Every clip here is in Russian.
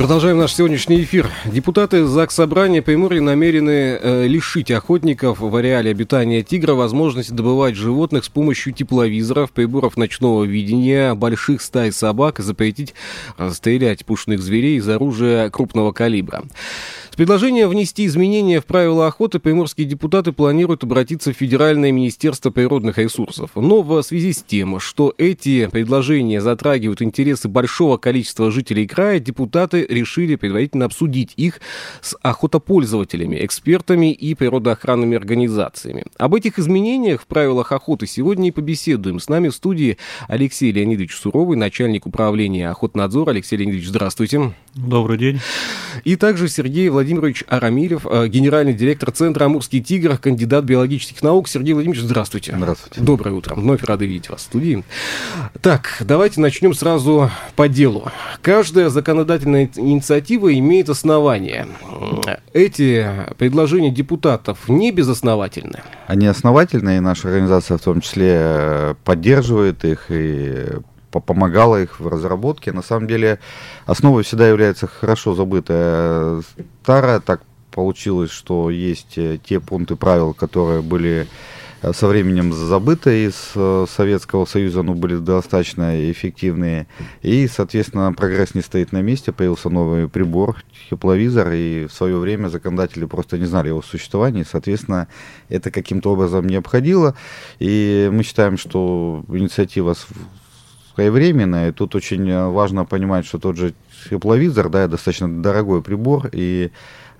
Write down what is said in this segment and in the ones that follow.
Продолжаем наш сегодняшний эфир. Депутаты ЗАГС Собрания Приморья намерены э, лишить охотников в ареале обитания тигра возможности добывать животных с помощью тепловизоров, приборов ночного видения, больших стай собак и запретить стрелять пушных зверей из оружия крупного калибра. С предложением внести изменения в правила охоты приморские депутаты планируют обратиться в Федеральное министерство природных ресурсов. Но в связи с тем, что эти предложения затрагивают интересы большого количества жителей края, депутаты решили предварительно обсудить их с охотопользователями, экспертами и природоохранными организациями. Об этих изменениях в правилах охоты сегодня и побеседуем. С нами в студии Алексей Леонидович Суровый, начальник управления охотнадзора. Алексей Леонидович, здравствуйте. Добрый день. И также Сергей Владимирович Арамилев, э, генеральный директор Центра «Амурский тигр», кандидат биологических наук. Сергей Владимирович, здравствуйте. Здравствуйте. Доброе утро. Вновь рады видеть вас в студии. Так, давайте начнем сразу по делу. Каждая законодательная инициатива имеет основания. Эти предложения депутатов не безосновательны? Они основательны, и наша организация в том числе э, поддерживает их и помогала их в разработке. На самом деле основой всегда является хорошо забытая старая. Так получилось, что есть э, те пункты правил, которые были э, со временем забыты из э, Советского Союза, но были достаточно эффективные. И, соответственно, прогресс не стоит на месте, появился новый прибор, тепловизор, и в свое время законодатели просто не знали его существования, соответственно, это каким-то образом не обходило. И мы считаем, что инициатива своевременная. И тут очень э, важно понимать, что тот же тепловизор, да, достаточно дорогой прибор, и,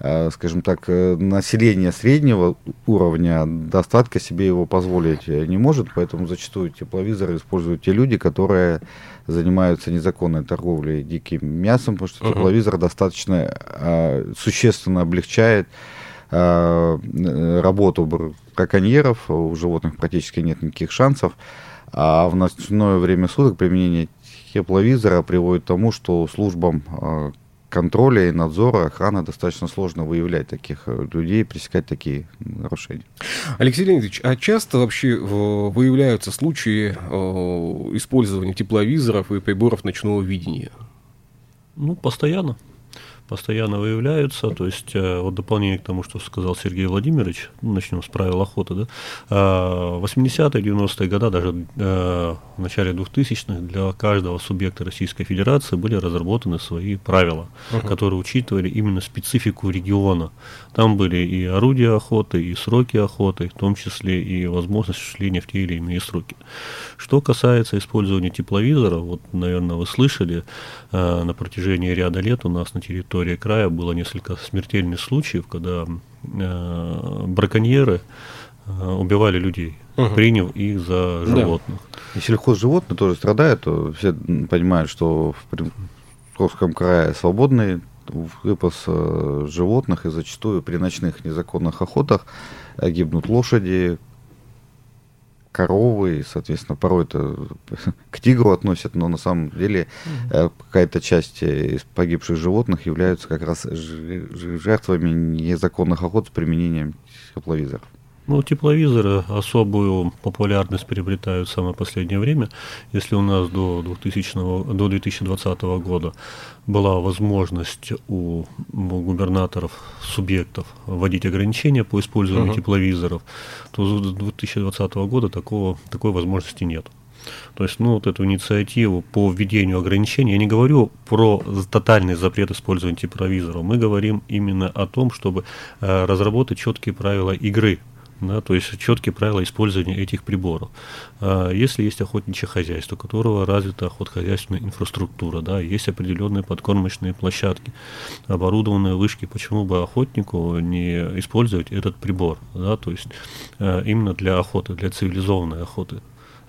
э, скажем так, э, население среднего уровня достатка себе его позволить не может, поэтому зачастую тепловизоры используют те люди, которые занимаются незаконной торговлей диким мясом, потому что uh-huh. тепловизор достаточно существенно облегчает работу браконьеров, у животных практически нет никаких шансов. А в ночное время суток применение тепловизора приводит к тому, что службам а, контроля и надзора, охраны достаточно сложно выявлять таких э, людей, пресекать такие нарушения. Алексей Леонидович, а часто вообще выявляются случаи использования тепловизоров и приборов ночного видения? Ну, постоянно постоянно выявляются. То есть, э, вот дополнение к тому, что сказал Сергей Владимирович, ну, начнем с правил охоты, да, 80-е, 90-е годы, даже э, в начале 2000-х для каждого субъекта Российской Федерации были разработаны свои правила, uh-huh. которые учитывали именно специфику региона. Там были и орудия охоты, и сроки охоты, в том числе и возможность осуществления в те или иные сроки. Что касается использования тепловизора, вот, наверное, вы слышали, э, на протяжении ряда лет у нас на территории территории края было несколько смертельных случаев, когда э, браконьеры э, убивали людей, угу. приняв их за животных. Да. И сельхозживотные тоже страдают, то все понимают, что в Приморском крае свободный выпас э, животных, и зачастую при ночных незаконных охотах гибнут лошади, коровы, и, соответственно, порой это к тигру относят, но на самом деле mm-hmm. какая-то часть из погибших животных являются как раз жертвами незаконных охот с применением тепловизоров. Ну, тепловизоры особую популярность приобретают в самое последнее время. Если у нас до, 2000, до 2020 года была возможность у губернаторов, субъектов вводить ограничения по использованию uh-huh. тепловизоров, то с 2020 года такого, такой возможности нет. То есть, ну, вот эту инициативу по введению ограничений, я не говорю про тотальный запрет использования тепловизоров, мы говорим именно о том, чтобы э, разработать четкие правила игры да, то есть четкие правила использования этих приборов. А, если есть охотничье хозяйство, у которого развита охотхозяйственная инфраструктура, да, есть определенные подкормочные площадки, оборудованные вышки, почему бы охотнику не использовать этот прибор, да, то есть а, именно для охоты, для цивилизованной охоты.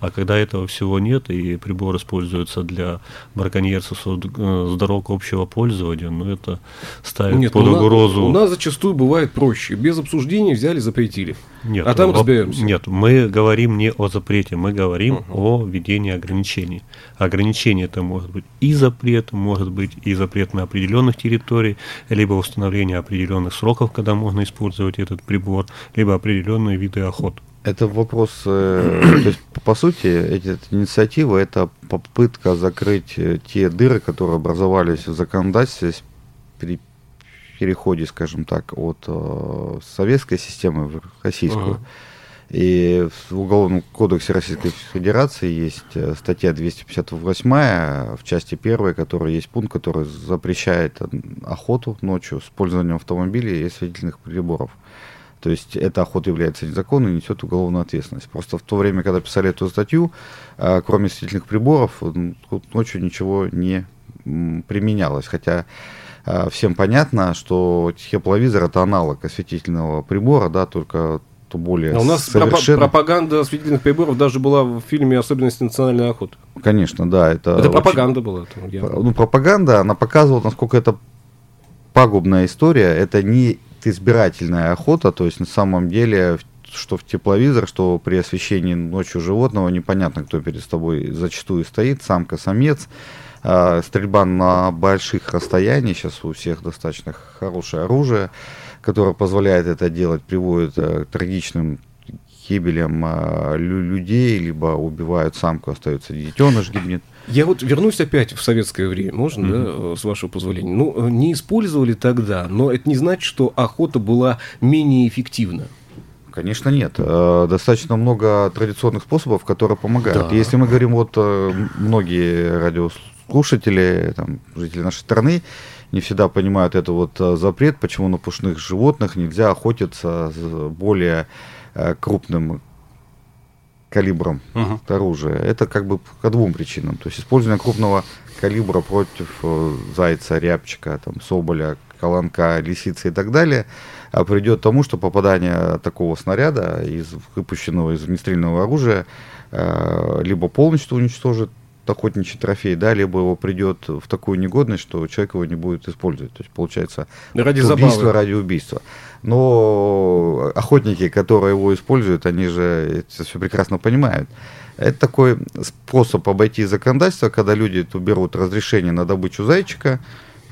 А когда этого всего нет, и прибор используется для браконьерства с дорог общего пользования, ну это ставит нет, под угрозу... У нас зачастую бывает проще. Без обсуждения взяли, запретили. Нет, а там во... разберемся. Нет, мы говорим не о запрете, мы говорим uh-huh. о введении ограничений. Ограничение это может быть и запрет, может быть и запрет на определенных территорий, либо установление определенных сроков, когда можно использовать этот прибор, либо определенные виды охот. Это вопрос, э, то есть по сути, эти инициативы это попытка закрыть э, те дыры, которые образовались в законодательстве при переходе, скажем так, от э, советской системы в российскую. Uh-huh. И в Уголовном кодексе Российской Федерации есть статья 258 в части 1, которая есть пункт, который запрещает охоту ночью с использованием автомобилей и осветительных приборов. То есть эта охота является незаконной и несет уголовную ответственность. Просто в то время, когда писали эту статью, э, кроме осветительных приборов, ночью ничего не применялось. Хотя э, всем понятно, что тепловизор это аналог осветительного прибора, да, только то более а у нас совершенно... пропаганда осветительных приборов даже была в фильме «Особенности национальной охоты». Конечно, да. Это, это очень... пропаганда была. Это ну, пропаганда, она показывала, насколько это пагубная история. Это не избирательная охота, то есть на самом деле что в тепловизор, что при освещении ночью животного непонятно, кто перед тобой зачастую стоит, самка, самец. А, стрельба на больших расстояниях, сейчас у всех достаточно хорошее оружие которая позволяет это делать, приводит э, к трагичным гибелям э, людей, либо убивают самку, остается детеныш гибнет. Я вот вернусь опять в советское время, можно, mm-hmm. да, с вашего позволения? Ну, не использовали тогда, но это не значит, что охота была менее эффективна. Конечно, нет. Э, достаточно много традиционных способов, которые помогают. Да. Если мы говорим, вот э, многие радиослушатели, там, жители нашей страны, не всегда понимают это вот э, запрет, почему на пушных животных нельзя охотиться более э, крупным калибром uh-huh. оружия. Это как бы по двум причинам. То есть использование крупного калибра против э, зайца, рябчика, там, соболя, колонка, лисицы и так далее а придет к тому, что попадание такого снаряда, из выпущенного из огнестрельного оружия, либо полностью уничтожит охотничий трофей, да, либо его придет в такую негодность, что человек его не будет использовать. То есть получается ради убийство забавы. ради убийства. Но охотники, которые его используют, они же это все прекрасно понимают. Это такой способ обойти законодательство, когда люди берут разрешение на добычу зайчика,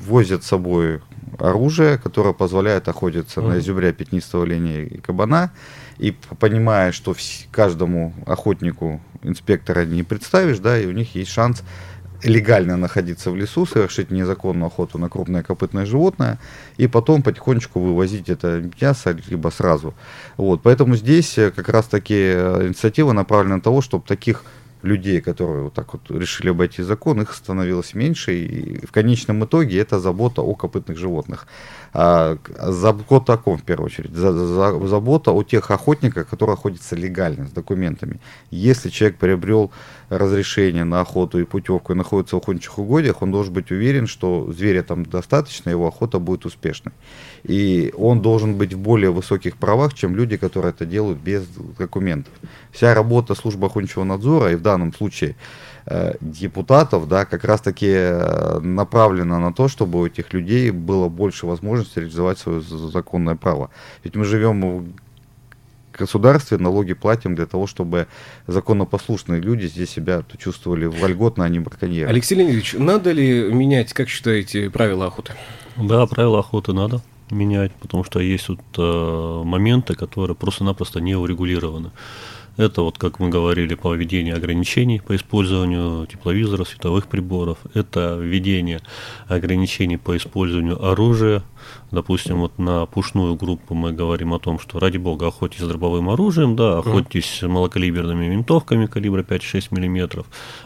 возят с собой оружие, которое позволяет охотиться mm-hmm. на изюбря пятнистого оленя и кабана, и понимая, что каждому охотнику инспектора не представишь, да, и у них есть шанс легально находиться в лесу, совершить незаконную охоту на крупное копытное животное, и потом потихонечку вывозить это мясо, либо сразу. Вот, поэтому здесь э, как раз-таки э, инициатива направлена на того, чтобы таких людей, которые вот так вот решили обойти закон, их становилось меньше, и в конечном итоге это забота о копытных животных. А, забота о ком, в первую очередь? За, за, забота о тех охотниках, которые охотятся легально, с документами. Если человек приобрел разрешение на охоту и путевку и находится в охотничьих угодьях, он должен быть уверен, что зверя там достаточно, его охота будет успешной. И он должен быть в более высоких правах, чем люди, которые это делают без документов. Вся работа службы охотничьего надзора, и в данном случае депутатов, да, как раз таки э, направлена на то, чтобы у этих людей было больше возможности реализовать свое законное право. Ведь мы живем в государстве, налоги платим для того, чтобы законопослушные люди здесь себя чувствовали вольготно, а не браконьеры. Алексей Леонидович, надо ли менять, как считаете, правила охоты? Да, правила охоты надо менять, потому что есть вот э, моменты, которые просто-напросто не урегулированы. Это вот, как мы говорили, по введению ограничений по использованию тепловизоров, световых приборов. Это введение ограничений по использованию оружия. Допустим, вот на пушную группу мы говорим о том, что ради бога охотитесь с дробовым оружием, да, охотитесь малокалиберными винтовками калибра 5-6 мм.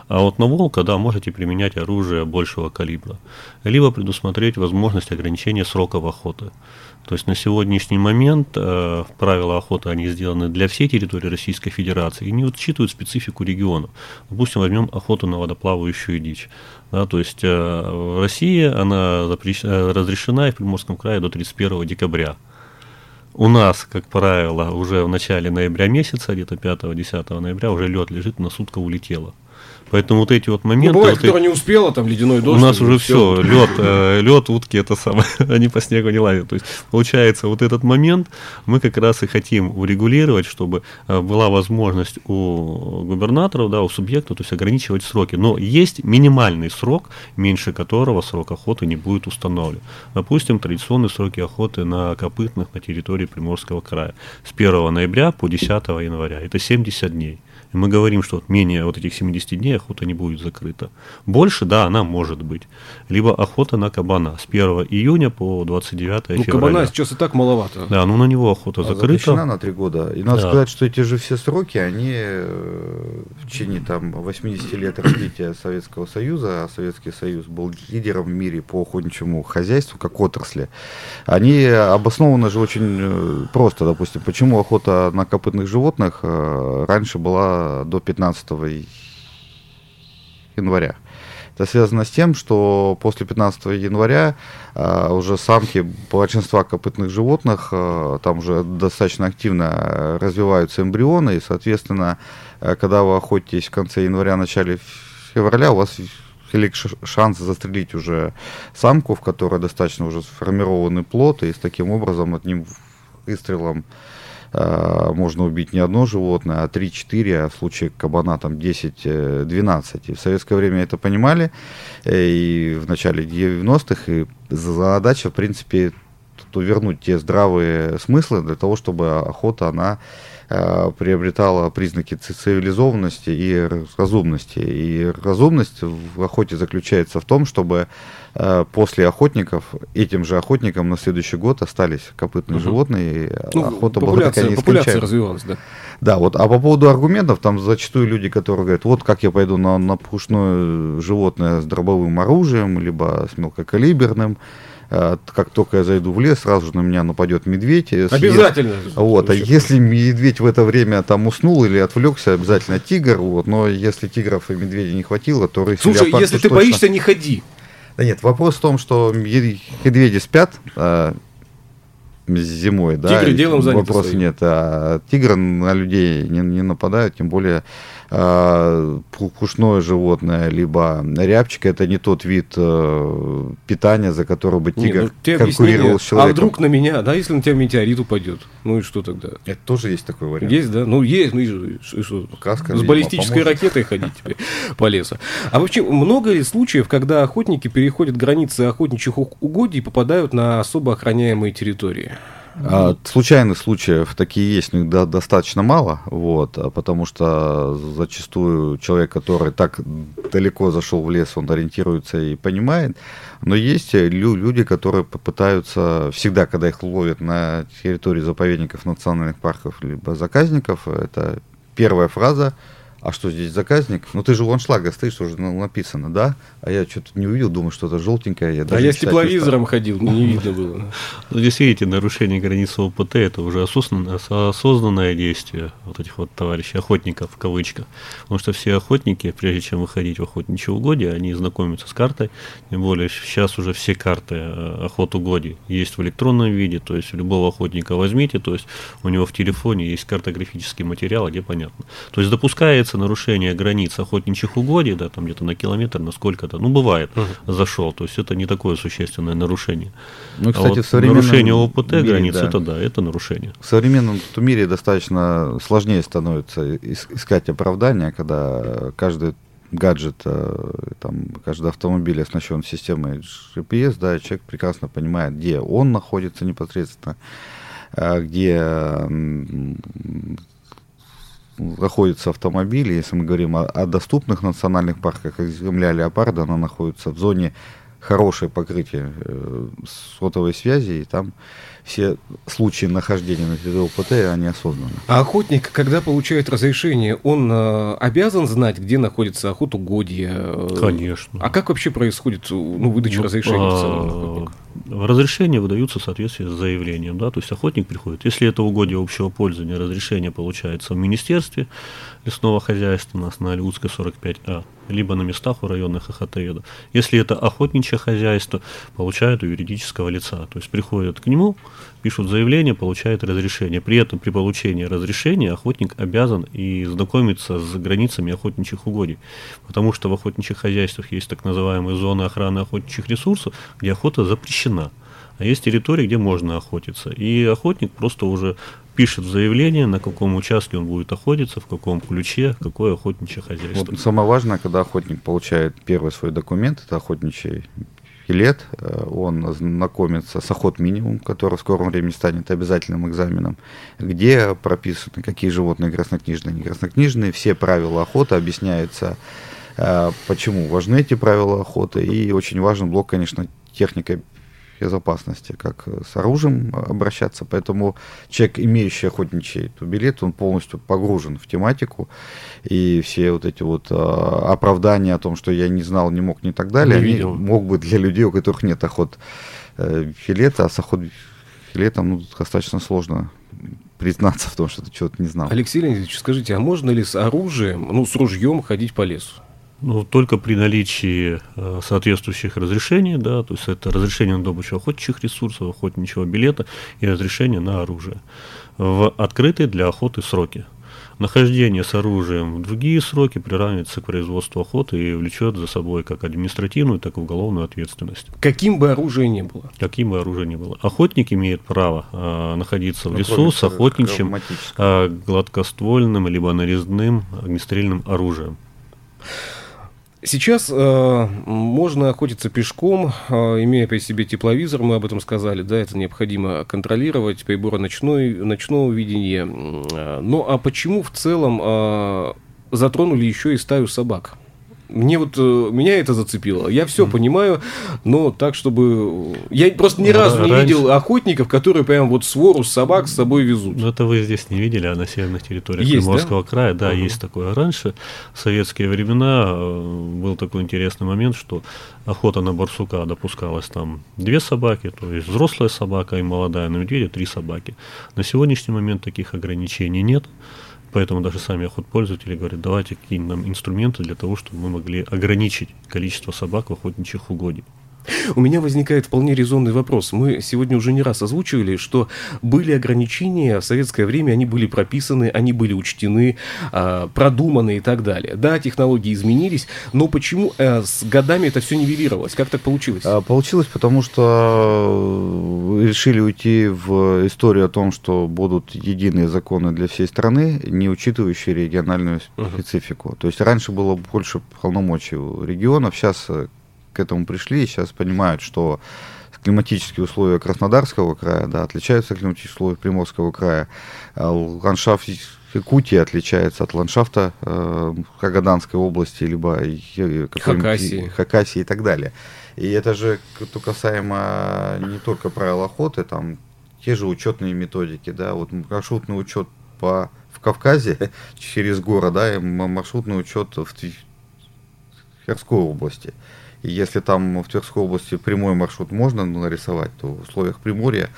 А вот на волка, да, можете применять оружие большего калибра. Либо предусмотреть возможность ограничения сроков охоты. То есть на сегодняшний момент э, правила охоты они сделаны для всей территории Российской Федерации и не учитывают специфику регионов. Допустим, возьмем охоту на водоплавающую дичь. Да, то есть э, в России она запрещ... Э, разрешена и в Приморском крае до 31 декабря. у нас, как правило, уже в начале ноября месяца, где-то 5-10 ноября, уже лед лежит, на сутка улетело. Поэтому вот эти вот моменты... Ну, бывает, вот кто не успела, там ледяной дождь. У нас уже все, лед, э, лед, утки, это самое, они по снегу не лазят. То есть, получается, вот этот момент мы как раз и хотим урегулировать, чтобы э, была возможность у губернаторов, да, у субъекта, то есть ограничивать сроки. Но есть минимальный срок, меньше которого срок охоты не будет установлен. Допустим, традиционные сроки охоты на копытных на территории Приморского края с 1 ноября по 10 января. Это 70 дней. И мы говорим, что вот менее вот этих 70 дней охота не будет закрыта. Больше, да, она может быть. Либо охота на кабана с 1 июня по 29 ну, февраля. кабана сейчас и так маловато. Да, ну на него охота а закрыта. Запрещена на три года. И надо да. сказать, что эти же все сроки, они э, в течение там 80 лет развития Советского Союза, а Советский Союз был лидером в мире по охотничьему хозяйству, как отрасли, они обоснованы же очень э, просто. Допустим, почему охота на копытных животных э, раньше была до 15 января. Это связано с тем, что после 15 января э, уже самки большинства копытных животных, э, там уже достаточно активно развиваются эмбрионы, и, соответственно, э, когда вы охотитесь в конце января, начале февраля, у вас велик шанс застрелить уже самку, в которой достаточно уже сформированный плод, и с таким образом одним выстрелом можно убить не одно животное, а 3-4, а в случае кабана там 10-12. И в советское время это понимали, э, и в начале 90-х, и задача, в принципе, вернуть те здравые смыслы для того, чтобы охота, она э, приобретала признаки цивилизованности и разумности. И разумность в охоте заключается в том, чтобы Э, после охотников этим же охотникам на следующий год остались копытные угу. животные. И ну, охота была популяция развивалась, да. Да, вот. А по поводу аргументов, там зачастую люди, которые говорят, вот как я пойду на, на пушное животное с дробовым оружием, либо с мелкокалиберным, э, как только я зайду в лес, сразу же на меня нападет медведь. Обязательно. Вот, а если медведь в это время там уснул или отвлекся, обязательно тигр. Вот, но если тигров и медведей не хватило, то рысь Слушай, если ты точно... боишься, не ходи. Да нет, вопрос в том, что медведи спят а, зимой, да. Тигры делом заняты Вопрос своим. нет. А тигры на людей не, не нападают, тем более э, пушное животное, либо рябчик, это не тот вид э, питания, за который бы тигр не, ну, конкурировал с а человеком. А вдруг на меня, да, если на тебя метеорит упадет? Ну и что тогда? Это тоже есть такой вариант. Есть, да? Ну есть, ну и, и что? Каска, с баллистической поможет. ракетой ходить тебе по лесу. А вообще, много ли случаев, когда охотники переходят границы охотничьих угодий и попадают на особо охраняемые территории? А, случайных случаев такие есть, но их достаточно мало, вот, а потому что зачастую человек, который так далеко зашел в лес, он ориентируется и понимает, но есть люди, которые попытаются всегда, когда их ловят на территории заповедников, национальных парков, либо заказников, это первая фраза – а что здесь заказник? Ну ты же у аншлага стоишь, уже написано, да? А я что-то не увидел, думаю, что это желтенькое. Я а я с тепловизором ходил, не видно было. Ну здесь видите, нарушение границы ОПТ это уже осознанное, осознанное действие вот этих вот товарищей, охотников в кавычках. Потому что все охотники, прежде чем выходить в охотничье угодье, они знакомятся с картой. Тем более сейчас уже все карты э, охот угодий есть в электронном виде, то есть любого охотника возьмите, то есть у него в телефоне есть картографический материал, где понятно. То есть допускается касается нарушения границ охотничьих угодий, да, там где-то на километр, на сколько-то, ну, бывает, угу. зашел, то есть это не такое существенное нарушение. Ну, кстати, а вот в нарушение ОПТ мире, границ, да. это да, это нарушение. В современном мире достаточно сложнее становится искать оправдания, когда каждый гаджет, э, там, каждый автомобиль оснащен системой GPS, да, человек прекрасно понимает, где он находится непосредственно, а где находится автомобиль, если мы говорим о, о доступных национальных парках, как земля леопарда, она находится в зоне хорошее покрытие э, сотовой связи, и там все случаи нахождения на территории ОПТ, они осознаны. А охотник, когда получает разрешение, он э, обязан знать, где находится охотугодье? Конечно. А как вообще происходит ну, выдача ну, разрешения а, в целом? Разрешения выдаются в соответствии с заявлением, да, то есть охотник приходит. Если это угодье общего пользования, разрешение получается в Министерстве лесного хозяйства, у нас на Алиутской 45А, либо на местах у районных охотоведов. Если это охотничье хозяйство, получают у юридического лица. То есть приходят к нему, пишут заявление, получают разрешение. При этом при получении разрешения охотник обязан и знакомиться с границами охотничьих угодий. Потому что в охотничьих хозяйствах есть так называемые зоны охраны охотничьих ресурсов, где охота запрещена. А есть территории, где можно охотиться. И охотник просто уже пишет заявление, на каком участке он будет охотиться, в каком ключе, какое охотничье хозяйство. Вот самое важное, когда охотник получает первый свой документ, это охотничий билет, э, он знакомится с охот минимум, который в скором времени станет обязательным экзаменом, где прописаны, какие животные краснокнижные, не краснокнижные, все правила охоты объясняются, э, почему важны эти правила охоты, и очень важен блок, конечно, техника безопасности, как с оружием обращаться. Поэтому человек, имеющий охотничий билет, он полностью погружен в тематику. И все вот эти вот а, оправдания о том, что я не знал, не мог, не так далее, не они могут быть для людей, у которых нет охот э, билета, а с охот билетом ну, достаточно сложно признаться в том, что ты чего-то не знал. Алексей Леонидович, скажите, а можно ли с оружием, ну, с ружьем ходить по лесу? Ну, только при наличии э, соответствующих разрешений, да, то есть это разрешение на добычу охотничьих ресурсов, охотничьего билета и разрешение на оружие в открытые для охоты сроки. Нахождение с оружием в другие сроки приравнивается к производству охоты и влечет за собой как административную, так и уголовную ответственность. Каким бы оружие ни было? Каким бы оружие ни было. Охотник имеет право а, находиться в лесу с охотничьим, а, гладкоствольным либо нарезным огнестрельным оружием. Сейчас э, можно охотиться пешком, э, имея при себе тепловизор, мы об этом сказали, да, это необходимо контролировать, приборы ночной, ночного видения. Э, ну а почему в целом э, затронули еще и стаю собак? Мне вот э, меня это зацепило. Я все mm. понимаю, но так, чтобы я просто ни разу не видел охотников, которые прям вот свору собак с собой везут. Ну это вы здесь не видели, а на северных территориях есть, Приморского да? края, да, uh-huh. есть такое. Раньше в советские времена э, был такой интересный момент, что охота на барсука допускалась там две собаки, то есть взрослая собака и молодая на медведя три собаки. На сегодняшний момент таких ограничений нет. Поэтому даже сами охотпользователи говорят, давайте какие нам инструменты для того, чтобы мы могли ограничить количество собак в охотничьих угодьях. У меня возникает вполне резонный вопрос. Мы сегодня уже не раз озвучивали, что были ограничения в советское время, они были прописаны, они были учтены, а, продуманы и так далее. Да, технологии изменились, но почему э, с годами это все нивелировалось? Как так получилось? А, получилось, потому что э, решили уйти в историю о том, что будут единые законы для всей страны, не учитывающие региональную специфику. Uh-huh. То есть раньше было больше полномочий у регионов, сейчас э, к этому пришли и сейчас понимают, что климатические условия Краснодарского края да, отличаются от климатических условий Приморского края. А ландшафт Якутии отличается от ландшафта э, Хагаданской области, либо Хакасии. Хакасии и так далее. И это же касаемо не только правил охоты, там те же учетные методики, да, вот маршрутный учет по в Кавказе через город, да, и маршрутный учет в Тверской области. И если там в Тверской области прямой маршрут можно нарисовать, то в условиях Приморья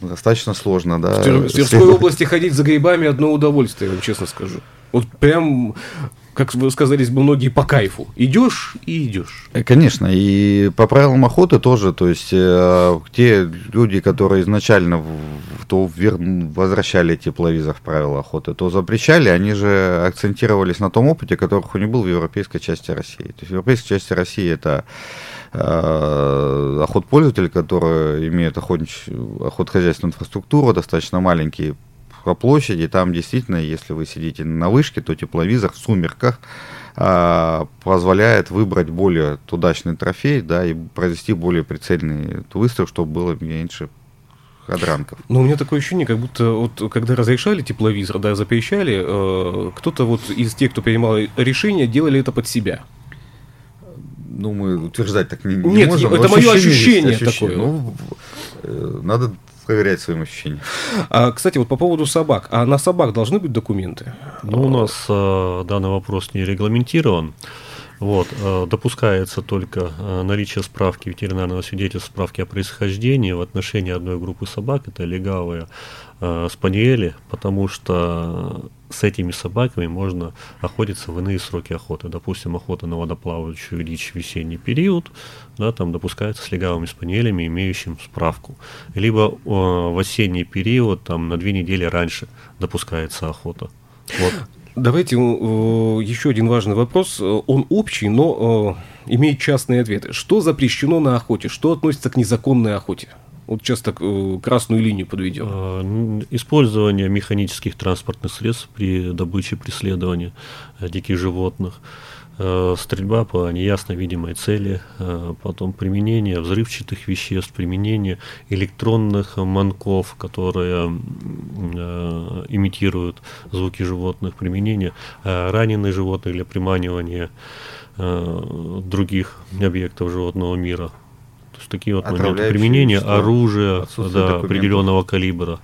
достаточно сложно, да. В Тверской области ходить за грибами одно удовольствие, я вам честно скажу. Вот прям как вы сказали многие, по кайфу. Идешь и идешь. Э, конечно, и по правилам охоты тоже, то есть э, те люди, которые изначально то возвращали тепловизор в правила охоты, то запрещали, они же акцентировались на том опыте, которых у них был в европейской части России. То есть в европейской части России это э, охотпользователи, которые имеют охотнич... охотхозяйственную инфраструктуру, достаточно маленькие по площади, там действительно, если вы сидите на вышке, то тепловизор в сумерках а, позволяет выбрать более удачный трофей, да, и произвести более прицельный выстрел, чтобы было меньше ходранков. Но у меня такое ощущение, как будто вот когда разрешали тепловизор, да, запрещали, э, кто-то вот из тех, кто принимал решение, делали это под себя. Ну, мы утверждать так не, не Нет, можем. это мое ощущение, ощущение такое. Ну, э, надо проверять своим ощущениям. А, кстати, вот по поводу собак. А на собак должны быть документы? Ну, у нас э, данный вопрос не регламентирован. Вот, э, допускается только э, наличие справки ветеринарного свидетельства, справки о происхождении в отношении одной группы собак, это легавые э, спаниели, потому что с этими собаками можно охотиться в иные сроки охоты. Допустим, охота на водоплавающую дичь в весенний период, да, там допускается с легавыми спаниелями, имеющим справку. Либо э, в осенний период, там на две недели раньше допускается охота. Вот. Давайте э, еще один важный вопрос. Он общий, но э, имеет частные ответы. Что запрещено на охоте? Что относится к незаконной охоте? Вот сейчас так э, красную линию подведем. А, использование механических транспортных средств при добыче преследовании э, диких животных. Э, стрельба по неясно видимой цели, потом применение взрывчатых веществ, применение электронных манков, которые имитируют звуки животных, применение раненых животных для приманивания других объектов животного мира есть такие вот моменты применения оружия да, определенного калибра.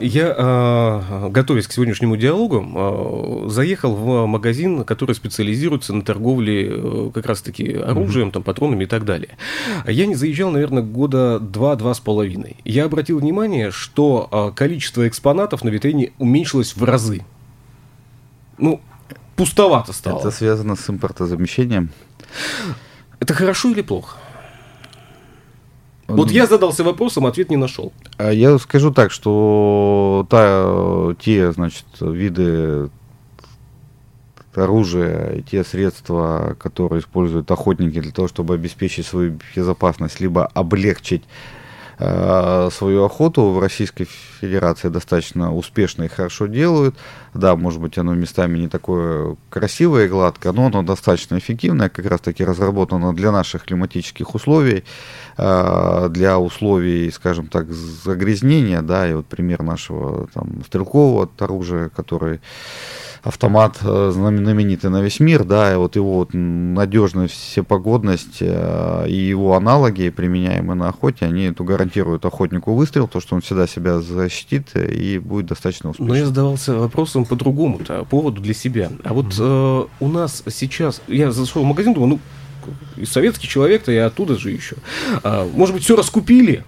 Я, а, готовясь к сегодняшнему диалогу, а, заехал в магазин, который специализируется на торговле э, как раз-таки оружием, там, патронами и так далее. Я не заезжал, наверное, года два-два с половиной. Я обратил внимание, что количество экспонатов на витрине уменьшилось в разы. Ну, пустовато стало. Это связано с импортозамещением? Это хорошо или плохо? Вот я задался вопросом, ответ не нашел. А я скажу так, что та, те, значит, виды оружия те средства, которые используют охотники для того, чтобы обеспечить свою безопасность, либо облегчить свою охоту в Российской Федерации достаточно успешно и хорошо делают. Да, может быть, оно местами не такое красивое и гладкое, но оно достаточно эффективное, как раз таки разработано для наших климатических условий, э, для условий, скажем так, загрязнения, да, и вот пример нашего там стрелкового оружия, который автомат э, знаменитый на весь мир, да, и вот его вот надежность, всепогодность э, и его аналоги, применяемые на охоте, они эту гарантируют охотнику выстрел, то, что он всегда себя защитит и будет достаточно успешным. Но я задавался вопросом по другому -то, поводу для себя. А вот э, у нас сейчас, я зашел в магазин, думаю, ну, советский человек-то я оттуда же еще. А, может быть, все раскупили,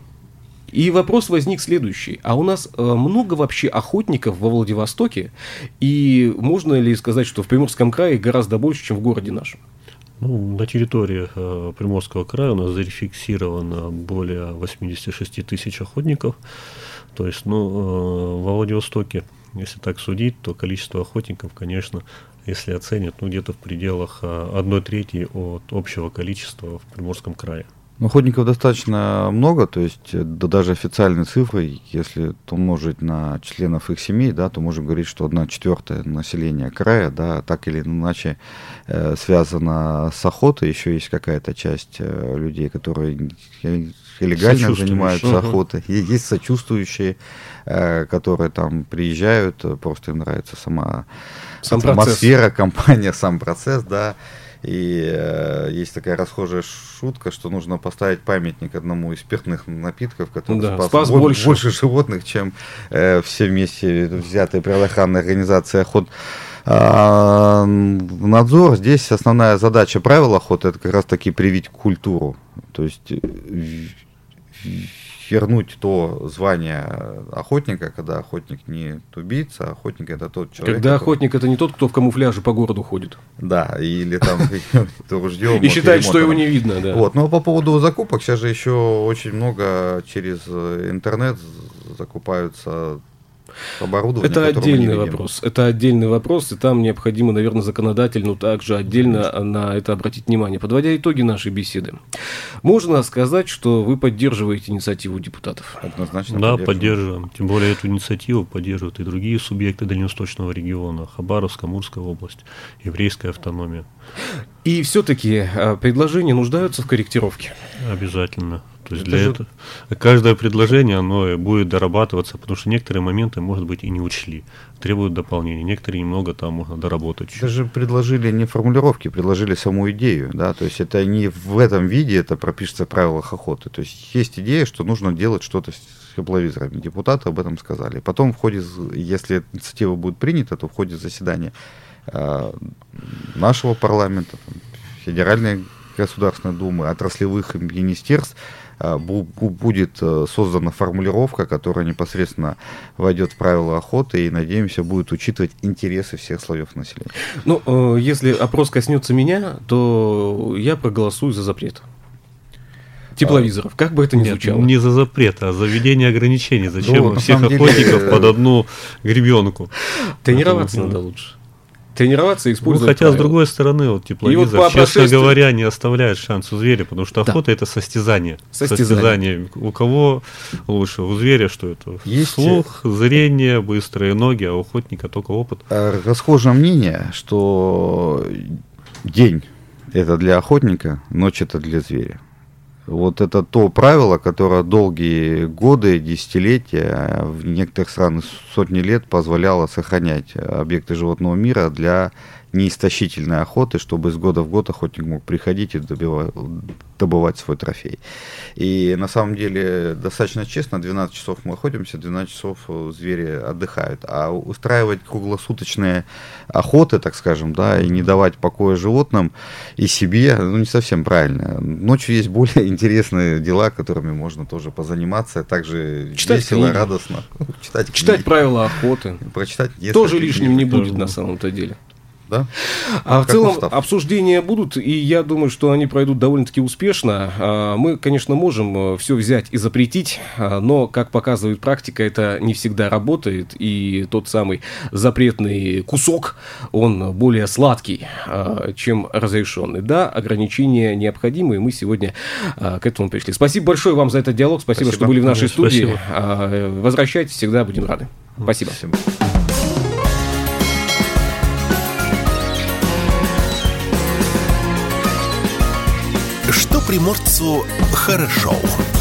и вопрос возник следующий. А у нас э, много вообще охотников во Владивостоке? И можно ли сказать, что в Приморском крае гораздо больше, чем в городе нашем? Ну, на территории э, Приморского края у нас зарефиксировано более 86 тысяч охотников. То есть, ну, э, во Владивостоке, если так судить, то количество охотников, конечно, если оценят, ну, где-то в пределах э, одной трети от общего количества в Приморском крае. Ну, охотников достаточно много, то есть э, да, даже официальные цифры, если умножить на членов их семей, да, то можем говорить, что одна четвертая населения края, да, так или иначе э, связана с охотой. Еще есть какая-то часть э, людей, которые легально занимаются угу. охотой. И есть сочувствующие, э, которые там приезжают, э, просто им нравится сама сам атмосфера, процесс. компания, сам процесс, да. И э, есть такая расхожая шутка, что нужно поставить памятник одному из спиртных напитков, который да, спас, спас больше. больше животных, чем э, все вместе взятые правоохранные организации охот. А, надзор, здесь основная задача правил охоты, это как раз таки привить культуру. То есть э, вернуть то звание охотника, когда охотник не убийца, а охотник это тот человек. Когда который... охотник это не тот, кто в камуфляже по городу ходит. Да, или там ружьем. И считает, что его не видно, да. Вот, но по поводу закупок, сейчас же еще очень много через интернет закупаются оборудование. Это отдельный вопрос. Это отдельный вопрос, и там необходимо, наверное, законодательно также отдельно на это обратить внимание. Подводя итоги нашей беседы, можно сказать, что вы поддерживаете инициативу депутатов? Однозначно. Да, поддерживаем. Тем более эту инициативу поддерживают и другие субъекты Дальневосточного региона, Хабаровская, Амурская область, еврейская автономия. И все-таки а, предложения нуждаются в корректировке? Обязательно. То есть для же... этого каждое предложение оно будет дорабатываться, потому что некоторые моменты, может быть, и не учли, требуют дополнения, некоторые немного там можно доработать. Даже предложили не формулировки, предложили саму идею, да, то есть это не в этом виде это пропишется в правилах охоты, то есть есть идея, что нужно делать что-то с тепловизорами, депутаты об этом сказали. Потом в ходе, если инициатива будет принята, то в ходе заседания э, нашего парламента, Федеральной Государственной Думы, отраслевых министерств, будет э, создана формулировка, которая непосредственно войдет в правила охоты и, надеемся, будет учитывать интересы всех слоев населения. Ну, если опрос коснется меня, то я проголосую за запрет тепловизоров, как бы это ни звучало. не за запрет, а за введение ограничений. Зачем ну, всех охотников деле... под одну гребенку? Тренироваться надо лучше тренироваться и использовать. Ну, хотя, правила. с другой стороны, вот тепловизор, вот честно прошествию... говоря, не оставляет шанс у зверя, потому что охота да. это состязание. состязание. Состязание. У кого лучше? У зверя что это? Есть... Слух, зрение, быстрые ноги, а у охотника только опыт. Э, расхожее мнение, что день это для охотника, ночь это для зверя. Вот это то правило, которое долгие годы, десятилетия, в некоторых странах сотни лет позволяло сохранять объекты животного мира для неистощительной охоты, чтобы из года в год охотник мог приходить и добивать, добывать свой трофей. И на самом деле, достаточно честно, 12 часов мы охотимся, 12 часов э, звери отдыхают. А устраивать круглосуточные охоты, так скажем, да, и не давать покоя животным и себе, ну, не совсем правильно. Ночью есть более интересные дела, которыми можно тоже позаниматься, также Читать весело, книги. радостно. Читать, Читать правила охоты. Прочитать Тоже лишним не будет на самом-то деле. Да? А в целом устав. обсуждения будут, и я думаю, что они пройдут довольно-таки успешно. А, мы, конечно, можем э, все взять и запретить, а, но, как показывает практика, это не всегда работает, и тот самый запретный кусок, он более сладкий, а, чем разрешенный. Да, ограничения необходимы, и мы сегодня к этому пришли. Спасибо большое вам за этот диалог, спасибо, спасибо. что были в нашей студии. Спасибо. Возвращайтесь, всегда будем рады. Спасибо. спасибо. Приморцу хорошо.